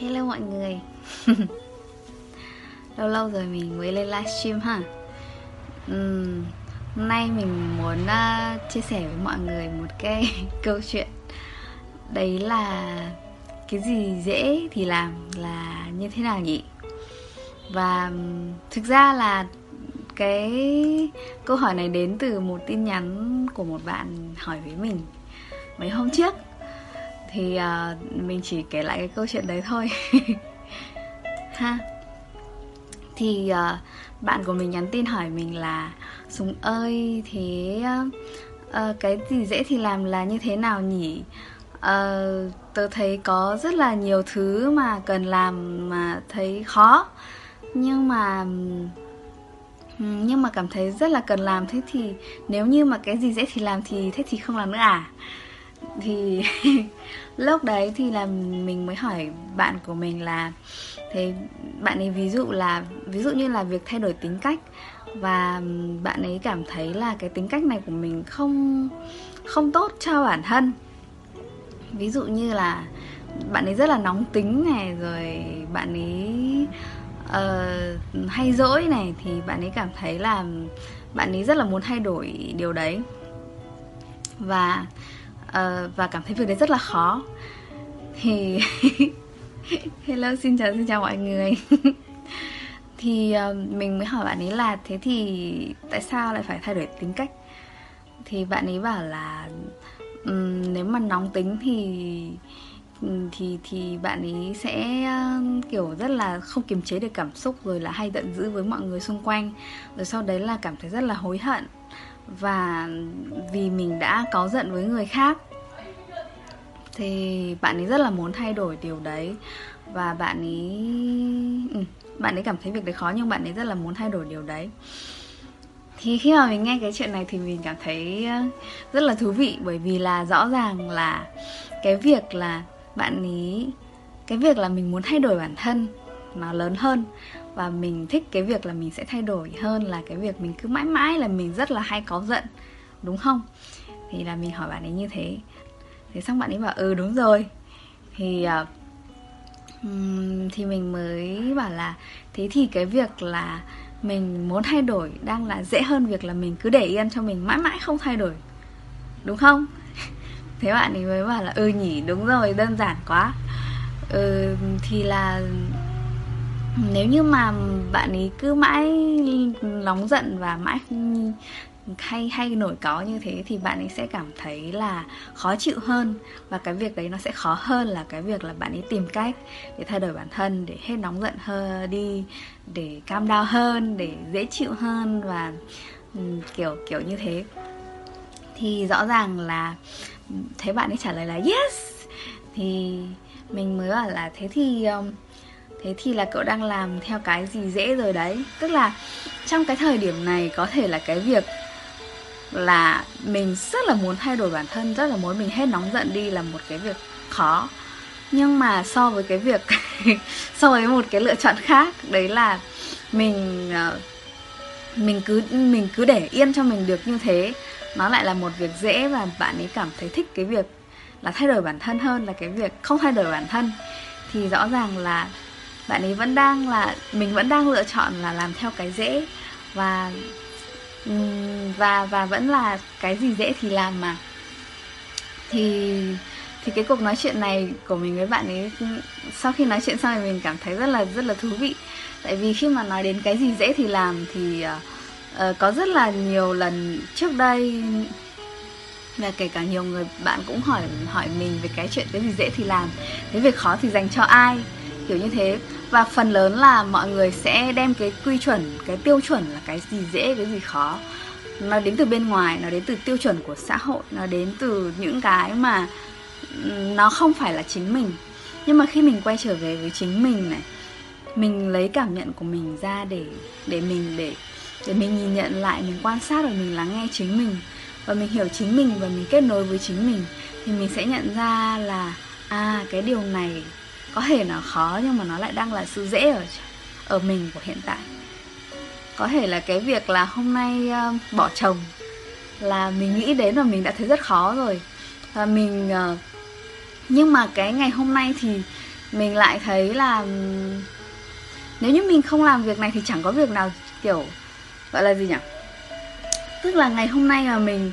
Hello mọi người. Lâu lâu rồi mình mới lên livestream ha. Uhm, Hôm nay mình muốn uh, chia sẻ với mọi người một cái câu chuyện. Đấy là cái gì dễ thì làm là như thế nào nhỉ? Và thực ra là cái câu hỏi này đến từ một tin nhắn của một bạn hỏi với mình mấy hôm trước thì uh, mình chỉ kể lại cái câu chuyện đấy thôi. Ha. Thì uh, bạn của mình nhắn tin hỏi mình là súng ơi thế uh, cái gì dễ thì làm là như thế nào nhỉ? Uh, tớ thấy có rất là nhiều thứ mà cần làm mà thấy khó. Nhưng mà nhưng mà cảm thấy rất là cần làm. Thế thì nếu như mà cái gì dễ thì làm thì thế thì không làm nữa à? Thì lúc đấy thì là mình mới hỏi bạn của mình là thế bạn ấy ví dụ là ví dụ như là việc thay đổi tính cách và bạn ấy cảm thấy là cái tính cách này của mình không không tốt cho bản thân. Ví dụ như là bạn ấy rất là nóng tính này rồi bạn ấy uh, hay dỗi này thì bạn ấy cảm thấy là bạn ấy rất là muốn thay đổi điều đấy. Và Ờ, và cảm thấy việc đấy rất là khó. Thì hello xin chào xin chào mọi người. Thì uh, mình mới hỏi bạn ấy là thế thì tại sao lại phải thay đổi tính cách? Thì bạn ấy bảo là um, nếu mà nóng tính thì Ừ, thì thì bạn ấy sẽ ờ, kiểu rất là không kiềm chế được cảm xúc rồi là hay giận dữ với mọi người xung quanh. Rồi sau đấy là cảm thấy rất là hối hận và vì mình đã có giận với người khác. Thì bạn ấy rất là muốn thay đổi điều đấy và bạn ấy ừ, bạn ấy cảm thấy việc đấy khó nhưng bạn ấy rất là muốn thay đổi điều đấy. Thì khi mà mình nghe cái chuyện này thì mình cảm thấy ờ, rất là thú vị bởi vì là rõ ràng là cái việc là bạn ấy cái việc là mình muốn thay đổi bản thân nó lớn hơn và mình thích cái việc là mình sẽ thay đổi hơn là cái việc mình cứ mãi mãi là mình rất là hay có giận đúng không? Thì là mình hỏi bạn ấy như thế. Thế xong bạn ấy bảo ừ đúng rồi. Thì uh, thì mình mới bảo là thế thì cái việc là mình muốn thay đổi đang là dễ hơn việc là mình cứ để yên cho mình mãi mãi không thay đổi đúng không? Thế bạn ấy mới bảo là ừ nhỉ đúng rồi đơn giản quá. Ừ, thì là nếu như mà bạn ấy cứ mãi nóng giận và mãi hay hay nổi có như thế thì bạn ấy sẽ cảm thấy là khó chịu hơn và cái việc đấy nó sẽ khó hơn là cái việc là bạn ấy tìm cách để thay đổi bản thân để hết nóng giận hơn đi để cam đau hơn để dễ chịu hơn và ừ, kiểu kiểu như thế thì rõ ràng là thấy bạn ấy trả lời là yes. Thì mình mới bảo là thế thì um, thế thì là cậu đang làm theo cái gì dễ rồi đấy. Tức là trong cái thời điểm này có thể là cái việc là mình rất là muốn thay đổi bản thân, rất là muốn mình hết nóng giận đi là một cái việc khó. Nhưng mà so với cái việc so với một cái lựa chọn khác, đấy là mình ờ, mình cứ mình cứ để yên cho mình được như thế nó lại là một việc dễ và bạn ấy cảm thấy thích cái việc là thay đổi bản thân hơn là cái việc không thay đổi bản thân. Thì rõ ràng là bạn ấy vẫn đang là mình vẫn đang lựa chọn là làm theo cái dễ và và và vẫn là cái gì dễ thì làm mà. Thì thì cái cuộc nói chuyện này của mình với bạn ấy sau khi nói chuyện xong thì mình cảm thấy rất là rất là thú vị. Tại vì khi mà nói đến cái gì dễ thì làm thì uh, Ờ, có rất là nhiều lần trước đây, và kể cả nhiều người bạn cũng hỏi hỏi mình về cái chuyện cái gì dễ thì làm, cái việc khó thì dành cho ai, kiểu như thế. Và phần lớn là mọi người sẽ đem cái quy chuẩn, cái tiêu chuẩn là cái gì dễ, cái gì khó. Nó đến từ bên ngoài, nó đến từ tiêu chuẩn của xã hội, nó đến từ những cái mà nó không phải là chính mình. Nhưng mà khi mình quay trở về với chính mình này, mình lấy cảm nhận của mình ra để để mình, để để mình nhìn nhận lại mình quan sát và mình lắng nghe chính mình. Và mình hiểu chính mình và mình kết nối với chính mình thì mình sẽ nhận ra là à cái điều này có thể nó khó nhưng mà nó lại đang là sự dễ ở ở mình của hiện tại. Có thể là cái việc là hôm nay uh, bỏ chồng là mình nghĩ đến và mình đã thấy rất khó rồi. Và mình uh, nhưng mà cái ngày hôm nay thì mình lại thấy là nếu như mình không làm việc này thì chẳng có việc nào kiểu gọi là gì nhỉ? Tức là ngày hôm nay mà mình,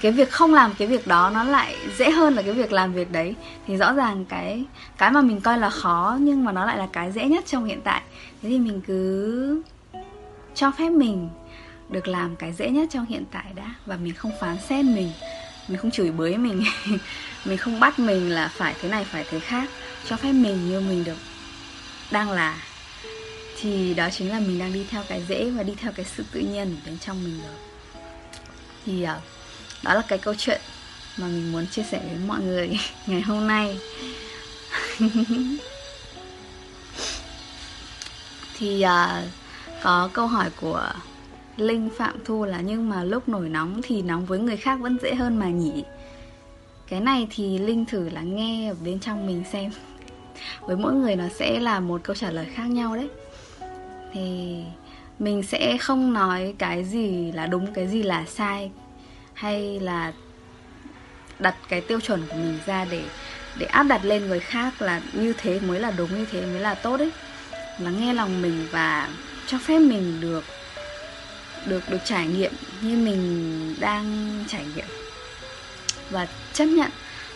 cái việc không làm cái việc đó nó lại dễ hơn là cái việc làm việc đấy. Thì rõ ràng cái cái mà mình coi là khó nhưng mà nó lại là cái dễ nhất trong hiện tại. Thế thì mình cứ cho phép mình được làm cái dễ nhất trong hiện tại đã. Và mình không phán xét mình mình không chửi bới mình mình không bắt mình là phải thế này, phải thế khác. Cho phép mình như mình được đang là thì đó chính là mình đang đi theo cái dễ và đi theo cái sự tự nhiên ở bên trong mình rồi. Thì uh, đó là cái câu chuyện mà mình muốn chia sẻ với mọi người ngày hôm nay. Thì uh, có câu hỏi của linh phạm thu là nhưng mà lúc nổi nóng thì nóng với người khác vẫn dễ hơn mà nhỉ? Cái này thì linh thử là nghe ở bên trong mình xem. Với mỗi người nó sẽ là một câu trả lời khác nhau đấy thì mình sẽ không nói cái gì là đúng, cái gì là sai, hay là đặt cái tiêu chuẩn của mình ra để để áp đặt lên người khác là như thế mới là đúng, như thế mới là tốt ấy. Là nghe lòng mình và cho phép mình được được được trải nghiệm như mình đang trải nghiệm. Và chấp nhận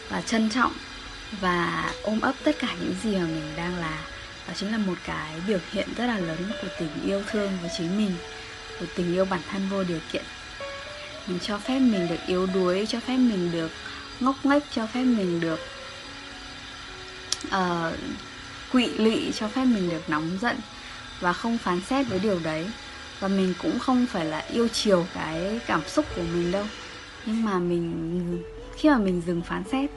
và trân trọng và ôm ấp tất cả những gì mà mình đang là đó chính là một cái biểu hiện rất là lớn của tình yêu thương với chính mình của tình yêu bản thân vô điều kiện. Mình cho phép mình được yếu đuối cho phép mình được ngốc nghếch cho phép mình được uh, quỵ lụy cho phép mình được nóng giận và không phán xét với điều đấy. Và mình cũng không phải là yêu chiều cái cảm xúc của mình đâu. Nhưng mà mình khi mà mình dừng phán xét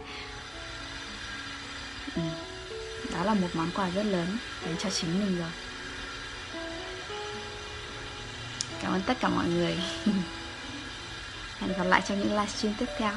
ừ, đó là một món quà rất lớn dành cho chính mình rồi. Cảm ơn tất cả mọi người. Hẹn gặp lại trong những livestream tiếp theo.